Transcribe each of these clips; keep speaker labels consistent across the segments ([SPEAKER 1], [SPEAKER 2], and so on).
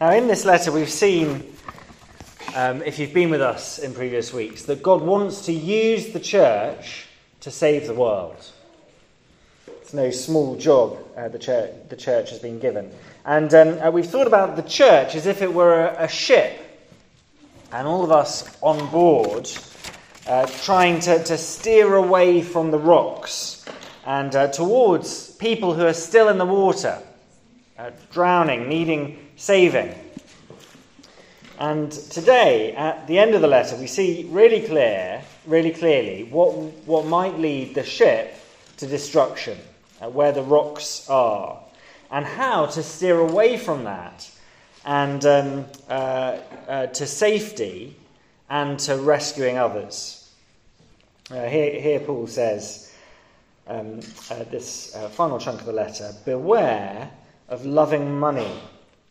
[SPEAKER 1] Now, in this letter, we've seen, um, if you've been with us in previous weeks, that God wants to use the church to save the world. It's no small job uh, the, church, the church has been given. And um, uh, we've thought about the church as if it were a, a ship, and all of us on board uh, trying to, to steer away from the rocks and uh, towards people who are still in the water, uh, drowning, needing saving. And today, at the end of the letter, we see really clear, really clearly, what, what might lead the ship to destruction, uh, where the rocks are, and how to steer away from that and um, uh, uh, to safety and to rescuing others. Uh, here, here, Paul says, um, uh, this final chunk of the letter Beware of loving money,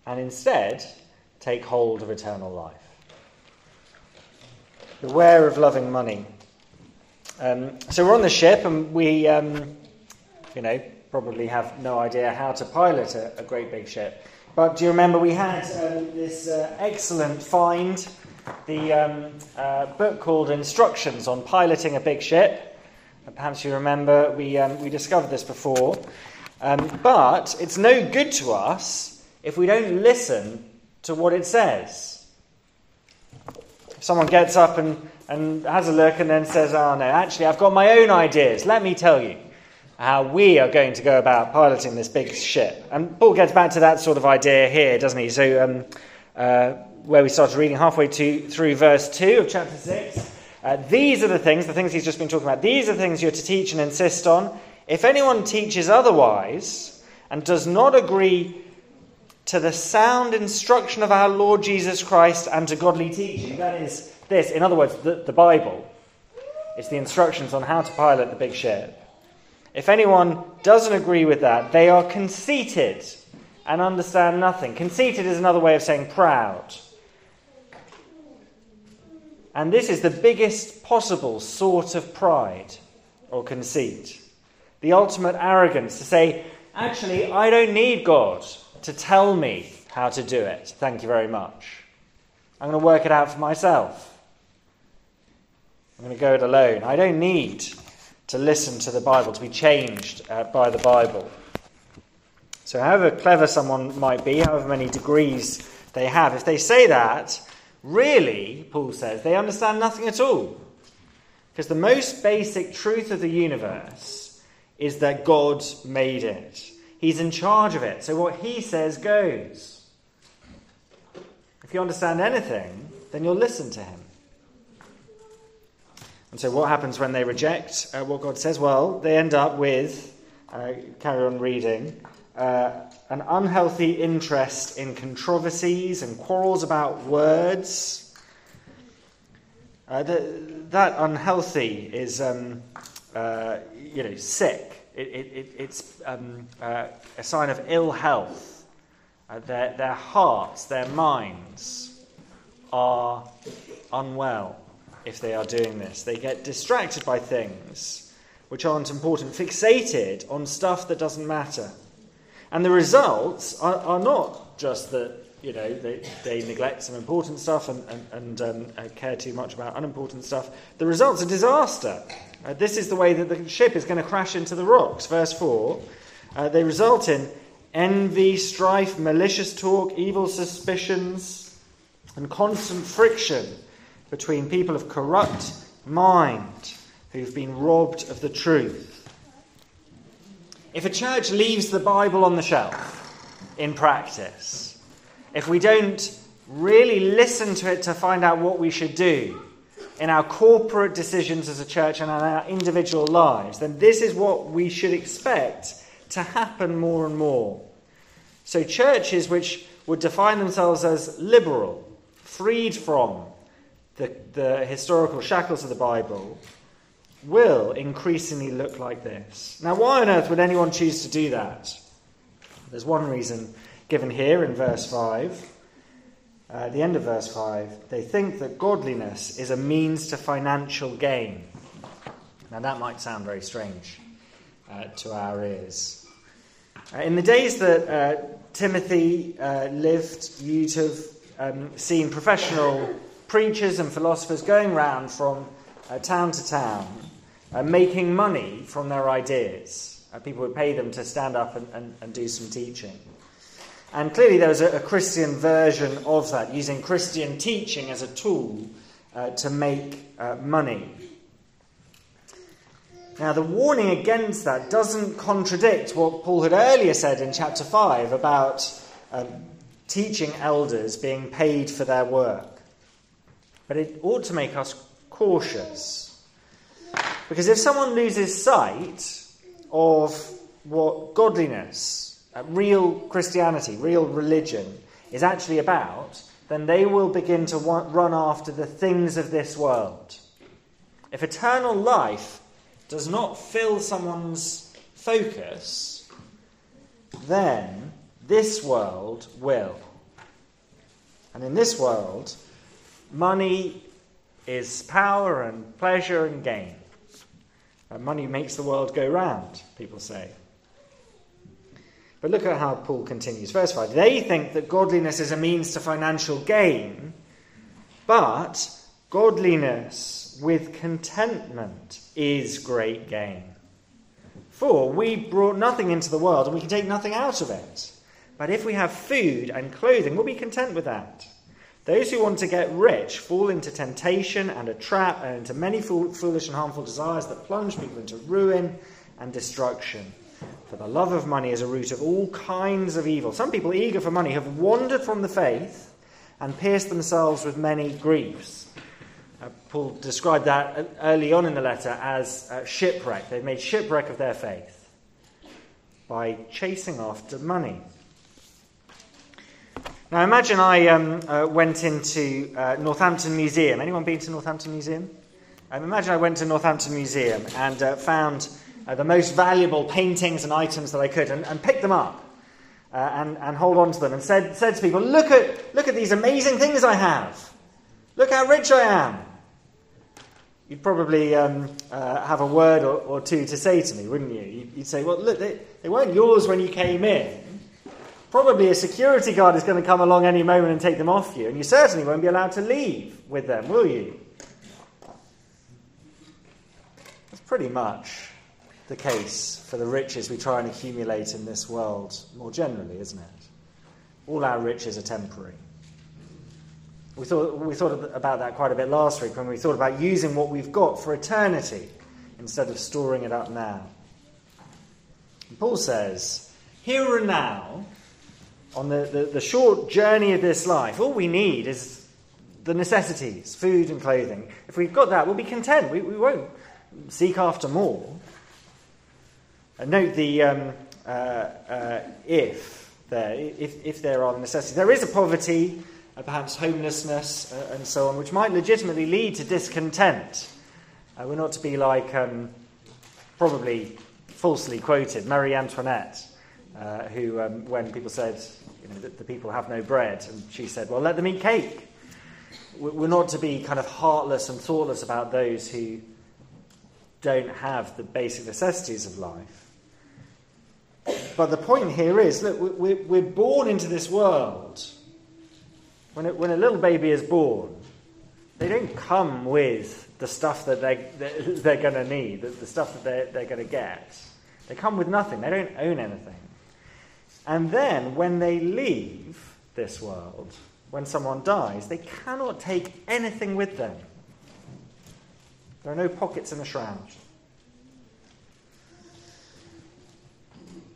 [SPEAKER 1] and instead take hold of eternal life. Beware of loving money. Um, so we're on the ship, and we, um, you know, probably have no idea how to pilot a, a great big ship. But do you remember we had um, this uh, excellent find, the um, uh, book called Instructions on Piloting a Big Ship? Perhaps you remember we, um, we discovered this before. Um, but it's no good to us if we don't listen to what it says. If someone gets up and, and has a look and then says, Oh, no, actually, I've got my own ideas, let me tell you how we are going to go about piloting this big ship. And Paul gets back to that sort of idea here, doesn't he? So, um, uh, where we started reading halfway to, through verse 2 of chapter 6. Uh, these are the things, the things he's just been talking about, these are the things you're to teach and insist on. If anyone teaches otherwise and does not agree to the sound instruction of our Lord Jesus Christ and to godly teaching, that is this, in other words, the, the Bible, it's the instructions on how to pilot the big ship. If anyone doesn't agree with that, they are conceited and understand nothing. Conceited is another way of saying proud. And this is the biggest possible sort of pride or conceit. The ultimate arrogance to say, actually, I don't need God to tell me how to do it. Thank you very much. I'm going to work it out for myself. I'm going to go it alone. I don't need to listen to the Bible, to be changed uh, by the Bible. So, however clever someone might be, however many degrees they have, if they say that, really, Paul says, they understand nothing at all. Because the most basic truth of the universe is that God made it. He's in charge of it. So, what he says goes. If you understand anything, then you'll listen to him. And so, what happens when they reject uh, what God says? Well, they end up with, uh, carry on reading, uh, an unhealthy interest in controversies and quarrels about words. Uh, the, that unhealthy is, um, uh, you know, sick. It, it, it's um, uh, a sign of ill health. their, their hearts, their minds are unwell if they are doing this. They get distracted by things which aren't important, fixated on stuff that doesn't matter. And the results are, are not just that you know they, they neglect some important stuff and, and, and um, uh, care too much about unimportant stuff. The results are disaster. Uh, this is the way that the ship is going to crash into the rocks. Verse 4 uh, they result in envy, strife, malicious talk, evil suspicions, and constant friction between people of corrupt mind who've been robbed of the truth. If a church leaves the Bible on the shelf in practice, if we don't really listen to it to find out what we should do in our corporate decisions as a church and in our individual lives, then this is what we should expect to happen more and more. So, churches which would define themselves as liberal, freed from the, the historical shackles of the Bible will increasingly look like this. Now, why on earth would anyone choose to do that? There's one reason given here in verse 5. The end of verse 5, they think that godliness is a means to financial gain. Now, that might sound very strange uh, to our ears. Uh, in the days that uh, Timothy uh, lived, you'd have um, seen professional preachers and philosophers going round from uh, town to town, making money from their ideas. People would pay them to stand up and, and, and do some teaching. And clearly, there was a, a, Christian version of that, using Christian teaching as a tool uh, to make uh, money. Now, the warning against that doesn't contradict what Paul had earlier said in chapter 5 about um, teaching elders being paid for their work. But it ought to make us cautious. Because if someone loses sight of what godliness, uh, real Christianity, real religion is actually about, then they will begin to want, run after the things of this world. If eternal life does not fill someone's focus, then this world will. And in this world, money is power and pleasure and gain. And money makes the world go round, people say. But look at how Paul continues. Verse 5 They think that godliness is a means to financial gain, but godliness with contentment is great gain. For we brought nothing into the world and we can take nothing out of it. But if we have food and clothing, we'll be content with that. Those who want to get rich fall into temptation and a trap and into many foolish and harmful desires that plunge people into ruin and destruction. For the love of money is a root of all kinds of evil. Some people eager for money have wandered from the faith and pierced themselves with many griefs. Uh, Paul described that early on in the letter as uh, shipwreck. They've made shipwreck of their faith by chasing after money. Now imagine I um, uh, went into uh, Northampton Museum. Anyone been to Northampton Museum? Um, imagine I went to Northampton Museum and uh, found uh, the most valuable paintings and items that I could and, and picked them up uh, and, and hold on to them and said, said to people, look at, look at these amazing things I have. Look how rich I am. You'd probably um, uh, have a word or, or, two to say to me, wouldn't you? You'd say, well, look, they, they weren't yours when you came in Probably a security guard is going to come along any moment and take them off you, and you certainly won't be allowed to leave with them, will you? That's pretty much the case for the riches we try and accumulate in this world more generally, isn't it? All our riches are temporary. We thought, we thought about that quite a bit last week when we thought about using what we've got for eternity instead of storing it up now. And Paul says, Here and now, on the, the, the short journey of this life, all we need is the necessities, food and clothing. If we've got that, we'll be content. We, we won't seek after more. And note the um, uh, uh, if there, if, if there are necessities. There is a poverty, uh, perhaps homelessness, uh, and so on, which might legitimately lead to discontent. Uh, we're not to be like, um, probably falsely quoted, Marie Antoinette, uh, who, um, when people said, you know, that the people have no bread. And she said, well, let them eat cake. We're not to be kind of heartless and thoughtless about those who don't have the basic necessities of life. But the point here is look, we're born into this world. When a little baby is born, they don't come with the stuff that they, they're going to need, the stuff that they're, they're going to get. They come with nothing, they don't own anything. And then, when they leave this world, when someone dies, they cannot take anything with them. There are no pockets in the shroud.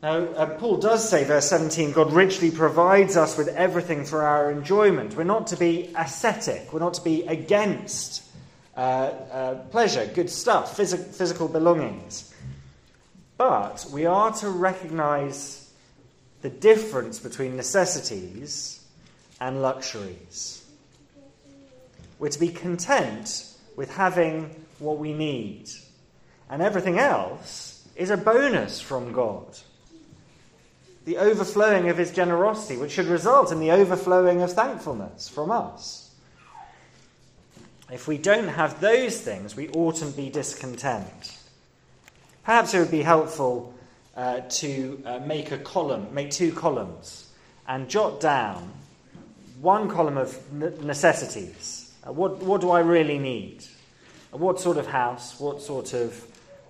[SPEAKER 1] Now, uh, Paul does say, verse 17, God richly provides us with everything for our enjoyment. We're not to be ascetic, we're not to be against uh, uh, pleasure, good stuff, phys- physical belongings. But we are to recognize the difference between necessities and luxuries. We're to be content with having what we need, and everything else is a bonus from God. The overflowing of His generosity, which should result in the overflowing of thankfulness from us. If we don't have those things, we oughtn't be discontent. Perhaps it would be helpful uh, to uh, make a column, make two columns. and jot down one column of necessities. Uh, what, what do I really need? What sort of house? What sort of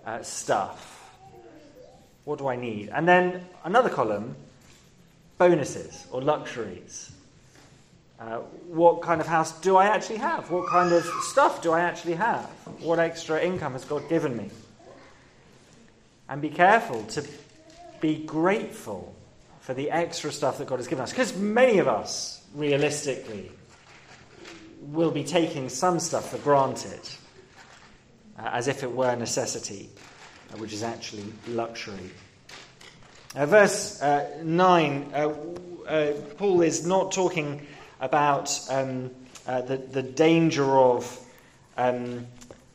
[SPEAKER 1] uh, stuff? What do I need? And then another column bonuses or luxuries. Uh, what kind of house do I actually have? What kind of stuff do I actually have? What extra income has God given me? And be careful to be grateful for the extra stuff that God has given us. Because many of us, realistically, will be taking some stuff for granted uh, as if it were a necessity, which is actually luxury. Uh, verse uh, 9, uh, uh, Paul is not talking about um, the, the danger of um,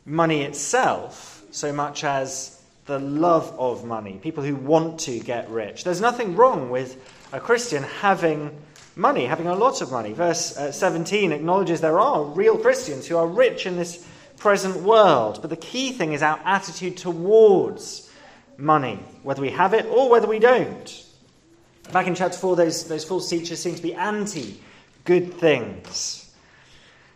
[SPEAKER 1] money itself so much as the love of money, people who want to get rich. There's nothing wrong with a Christian having money, having a lot of money. Verse uh, 17 acknowledges there are real Christians who are rich in this present world, but the key thing is our attitude towards money, whether we have it or whether we don't. Back in chapter 4, those, those false teachers seem to be anti good things.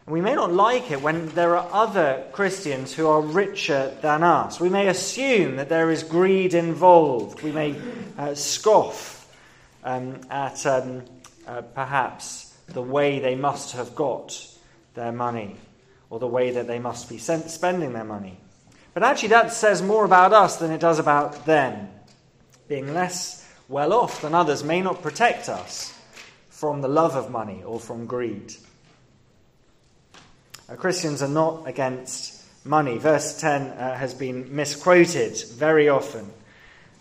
[SPEAKER 1] We may not like it when there are other Christians who are richer than us. We may assume that there is greed involved. We may uh, scoff um, at um, uh, perhaps the way they must have got their money or the way that they must be spending their money. But actually, that says more about us than it does about them. Being less well off than others may not protect us from the love of money or from greed. Uh, Christians are not against money. Verse 10 uh, has been misquoted very often.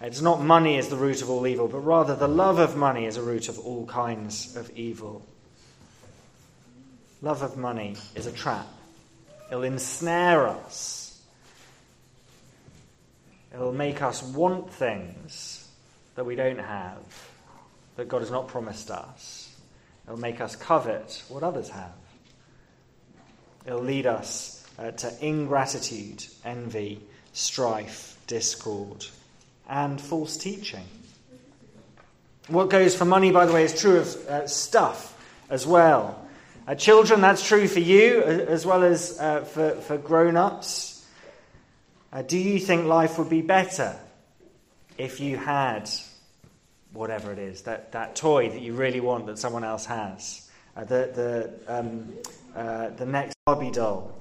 [SPEAKER 1] It's not money is the root of all evil, but rather the love of money is a root of all kinds of evil. Love of money is a trap. It'll ensnare us. It'll make us want things that we don't have, that God has not promised us. It'll make us covet what others have. It'll lead us uh, to ingratitude, envy, strife, discord, and false teaching. What goes for money, by the way, is true of uh, stuff as well. Uh, children, that's true for you as well as uh, for, for grown ups. Uh, do you think life would be better if you had whatever it is, that, that toy that you really want that someone else has? Uh, the, the, um, uh, the next Barbie doll,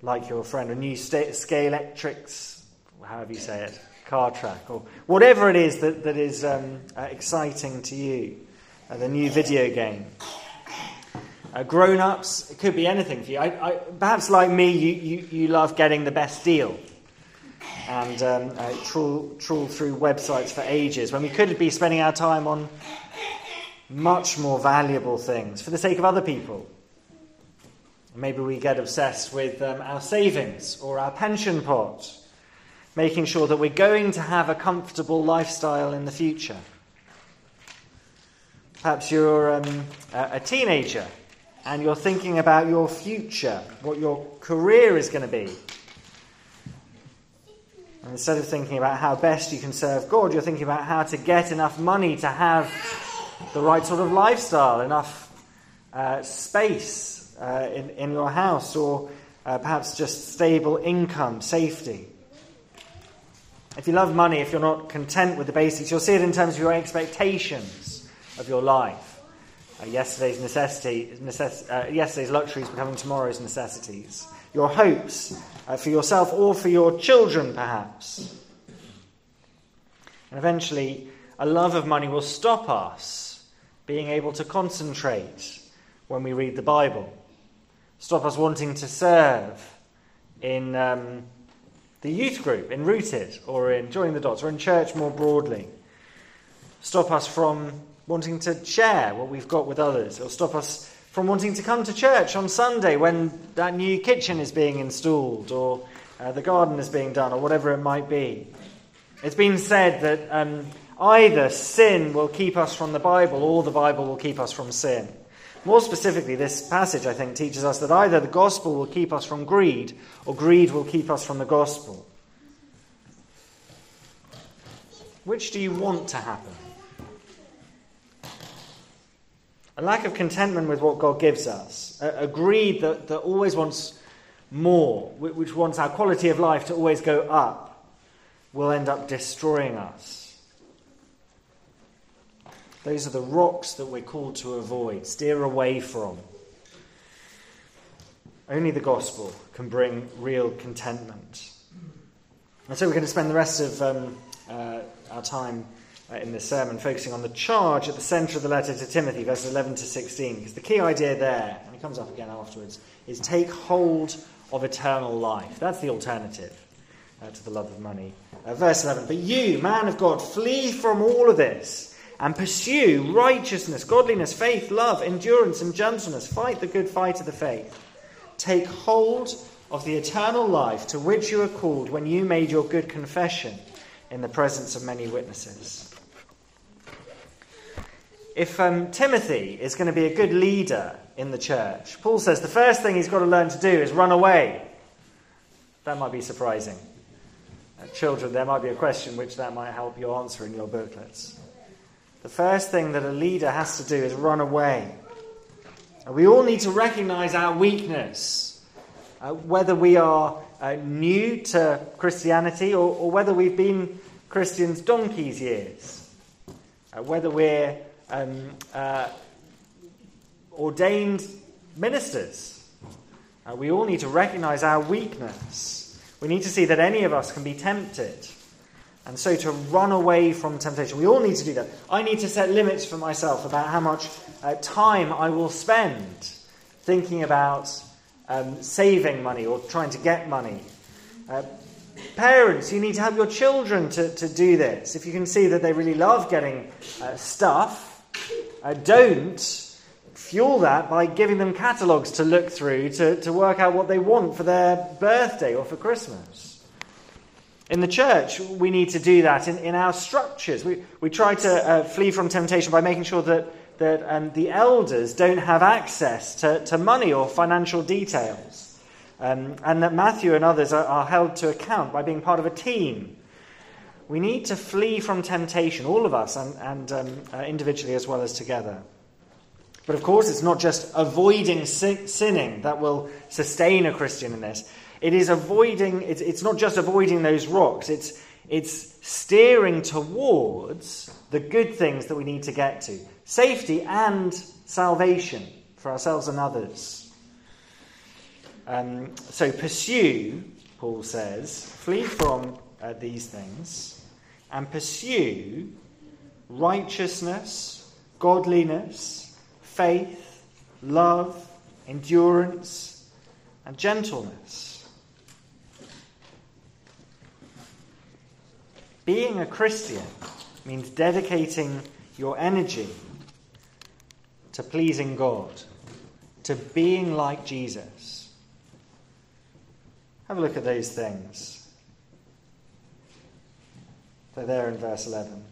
[SPEAKER 1] like your friend, a new Scalextric, however you say it, car track, or whatever it is that, that is um, uh, exciting to you, the new video game. Uh, grown ups, it could be anything for you. I, I, perhaps, like me, you, you, you love getting the best deal and um, uh, trawl, trawl through websites for ages when we could be spending our time on much more valuable things for the sake of other people. Maybe we get obsessed with um, our savings or our pension pot, making sure that we're going to have a comfortable lifestyle in the future. Perhaps you're um, a teenager and you're thinking about your future, what your career is going to be. And instead of thinking about how best you can serve God, you're thinking about how to get enough money to have the right sort of lifestyle, enough uh, space uh, in, in your house, or uh, perhaps just stable income, safety. If you love money, if you're not content with the basics, you'll see it in terms of your expectations of your life. Uh, yesterday's necessity, necess- uh, yesterday's luxuries becoming tomorrow's necessities. Your hopes uh, for yourself or for your children, perhaps. And eventually, a love of money will stop us being able to concentrate when we read the Bible stop us wanting to serve in um, the youth group, in Rooted, or in Joining the Dots, or in church more broadly. Stop us from wanting to share what we've got with others, or stop us from wanting to come to church on Sunday when that new kitchen is being installed, or uh, the garden is being done, or whatever it might be. It's been said that um, either sin will keep us from the Bible, or the Bible will keep us from sin. More specifically, this passage, I think, teaches us that either the gospel will keep us from greed or greed will keep us from the gospel. Which do you want to happen? A lack of contentment with what God gives us, a, a greed that, that always wants more, which wants our quality of life to always go up, will end up destroying us. Those are the rocks that we're called to avoid, steer away from. Only the gospel can bring real contentment. And so we're going to spend the rest of um, uh, our time uh, in this sermon focusing on the charge at the centre of the letter to Timothy, verses 11 to 16. Because the key idea there, and it comes up again afterwards, is take hold of eternal life. That's the alternative uh, to the love of money. Uh, verse 11 But you, man of God, flee from all of this and pursue righteousness, godliness, faith, love, endurance, and gentleness. Fight the good fight of the faith. Take hold of the eternal life to which you are called when you made your good confession in the presence of many witnesses. If um, Timothy is going to be a good leader in the church, Paul says the first thing he's got to learn to do is run away. That might be surprising. Uh, children, there might be a question which that might help you answer in your booklets. The first thing that a leader has to do is run away. And we all need to recognize our weakness uh, whether we are uh, new to Christianity or, or, whether we've been Christians donkey's years, uh, whether we're um, uh, ordained ministers. Uh, we all need to recognize our weakness. We need to see that any of us can be tempted. And so to run away from temptation. We all need to do that. I need to set limits for myself about how much uh, time I will spend thinking about um, saving money or trying to get money. Uh, parents, you need to help your children to, to do this. If you can see that they really love getting uh, stuff, uh, don't fuel that by giving them catalogues to look through to, to work out what they want for their birthday or for Christmas. In the church, we need to do that in, in our structures. We, we try to uh, flee from temptation by making sure that that um, the elders don't have access to, to money or financial details. Um, and that Matthew and others are, are, held to account by being part of a team. We need to flee from temptation, all of us, and, and um, uh, individually as well as together. But of course, it's not just avoiding sin- sinning that will sustain a Christian in this. It is avoiding, it's, it's not just avoiding those rocks, it's, it's steering towards the good things that we need to get to safety and salvation for ourselves and others. Um, so pursue, Paul says, flee from uh, these things and pursue righteousness, godliness, faith, love, endurance, and gentleness. Being a Christian means dedicating your energy to pleasing God, to being like Jesus. Have a look at those things. They're there in verse 11.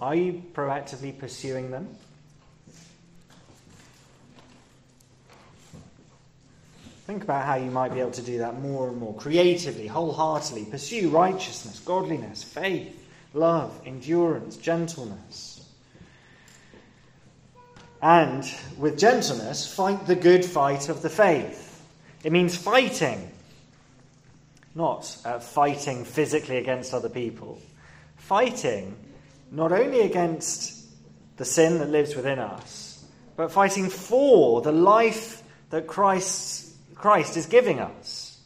[SPEAKER 1] Are you proactively pursuing them? Think about how you might be able to do that more and more creatively, wholeheartedly. Pursue righteousness, godliness, faith, love, endurance, gentleness. And with gentleness, fight the good fight of the faith. It means fighting, not uh, fighting physically against other people. Fighting not only against the sin that lives within us, but fighting for the life that Christ, Christ is giving us.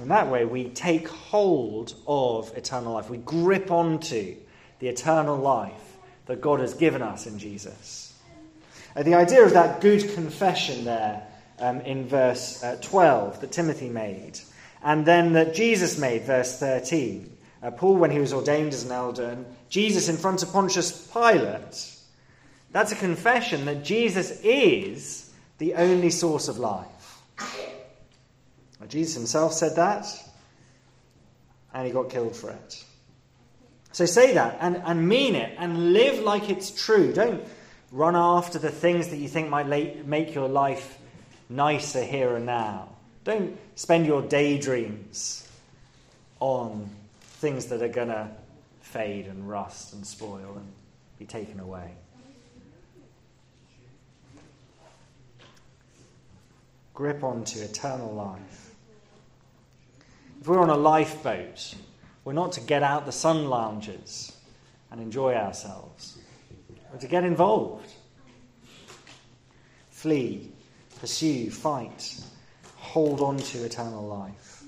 [SPEAKER 1] In that way, we take hold of eternal life. We grip onto the eternal life that God has given us in Jesus. Uh, the idea of that good confession there um, in verse uh, 12 that Timothy made, and then that Jesus made, verse 13. Uh, Paul, when he was ordained as an elder, and Jesus in front of Pontius Pilate, that's a confession that Jesus is the only source of life. Jesus himself said that, and he got killed for it. So say that and, and mean it and live like it's true. Don't run after the things that you think might make your life nicer here and now. Don't spend your daydreams on things that are going to fade and rust and spoil and be taken away. Grip onto eternal life. If we're on a lifeboat, we're not to get out the sun lounges and enjoy ourselves. We're to get involved. Flee, pursue, fight, hold on to eternal life.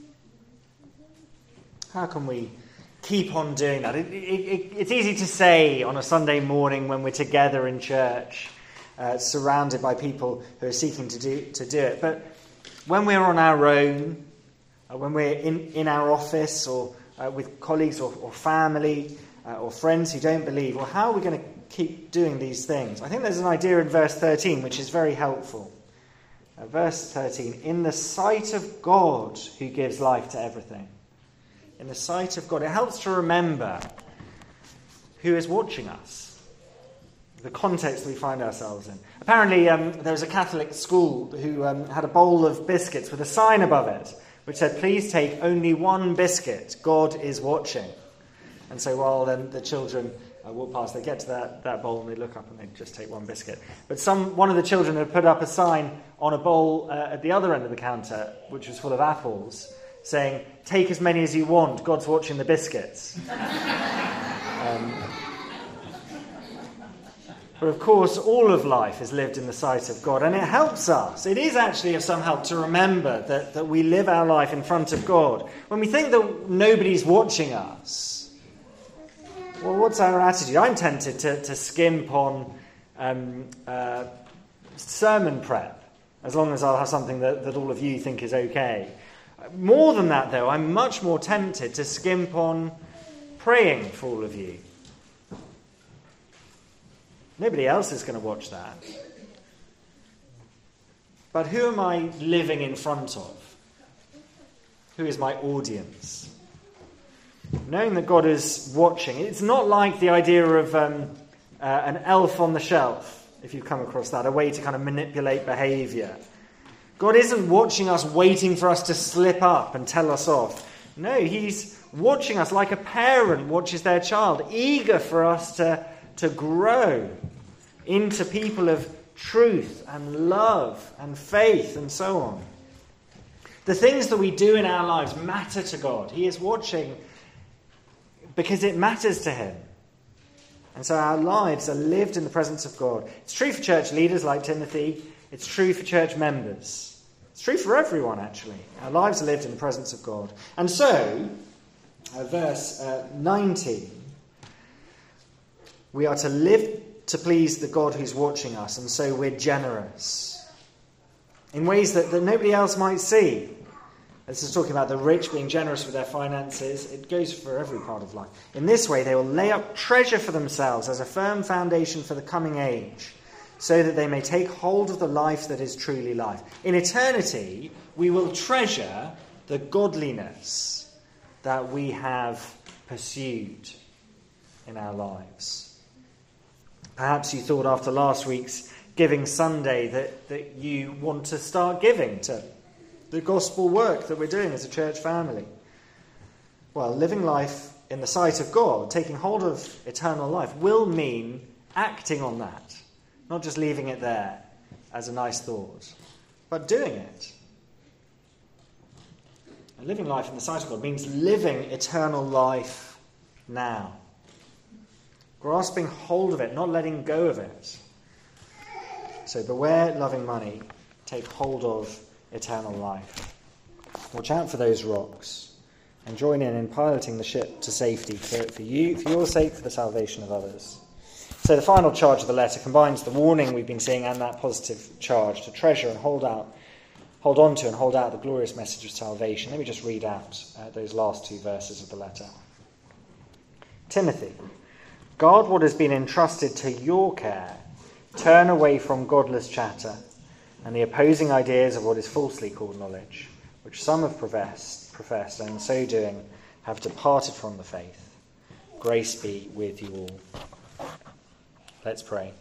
[SPEAKER 1] How can we keep on doing that? It, it, it, it's easy to say on a Sunday morning when we're together in church, uh, surrounded by people who are seeking to do, to do it. But when we're on our own, uh, when we're in, in our office or uh, with colleagues or, or family uh, or friends who don't believe, well, how are we going to keep doing these things? I think there's an idea in verse 13 which is very helpful. Verse 13 In the sight of God who gives life to everything. In the sight of God. It helps to remember who is watching us, the context we find ourselves in. Apparently, um, there was a Catholic school who um, had a bowl of biscuits with a sign above it which said, Please take only one biscuit. God is watching. And so while then the children uh, walk past, they get to that, that bowl and they look up and they just take one biscuit. But some, one of the children had put up a sign on a bowl uh, at the other end of the counter, which was full of apples, saying, Take as many as you want, God's watching the biscuits. um, but of course, all of life is lived in the sight of God, and it helps us. It is actually of some help to remember that, that we live our life in front of God. When we think that nobody's watching us, well, what's our attitude? I'm tempted to, to skimp on um, uh, sermon prep, as long as I'll have something that, that all of you think is okay. More than that, though, I'm much more tempted to skimp on praying for all of you. Nobody else is going to watch that. But who am I living in front of? Who is my audience? Knowing that God is watching, it's not like the idea of um, uh, an elf on the shelf, if you've come across that, a way to kind of manipulate behavior. God isn't watching us, waiting for us to slip up and tell us off. No, He's watching us like a parent watches their child, eager for us to to grow into people of truth and love and faith and so on. The things that we do in our lives matter to God. He is watching because it matters to Him. And so our lives are lived in the presence of God. It's true for church leaders like Timothy, it's true for church members. It's true for everyone, actually. Our lives are lived in the presence of God. And so, uh, verse uh, 19 we are to live to please the God who's watching us, and so we're generous in ways that, that nobody else might see. This is talking about the rich being generous with their finances. It goes for every part of life. In this way, they will lay up treasure for themselves as a firm foundation for the coming age, so that they may take hold of the life that is truly life. In eternity, we will treasure the godliness that we have pursued in our lives. Perhaps you thought after last week's Giving Sunday that, that you want to start giving to the gospel work that we're doing as a church family. Well, living life in the sight of God, taking hold of eternal life, will mean acting on that, not just leaving it there as a nice thought, but doing it. And living life in the sight of God means living eternal life now grasping hold of it, not letting go of it. So beware loving money, take hold of eternal life. Watch out for those rocks and join in in piloting the ship to safety for, you, for your sake, for the salvation of others. So the final charge of the letter combines the warning we've been seeing and that positive charge to treasure and hold out, hold on to and hold out the glorious message of salvation. Let me just read out uh, those last two verses of the letter. Timothy, Guard what has been entrusted to your care. Turn away from godless chatter and the opposing ideas of what is falsely called knowledge, which some have professed, professed and in so doing have departed from the faith. Grace be with you all. Let's pray.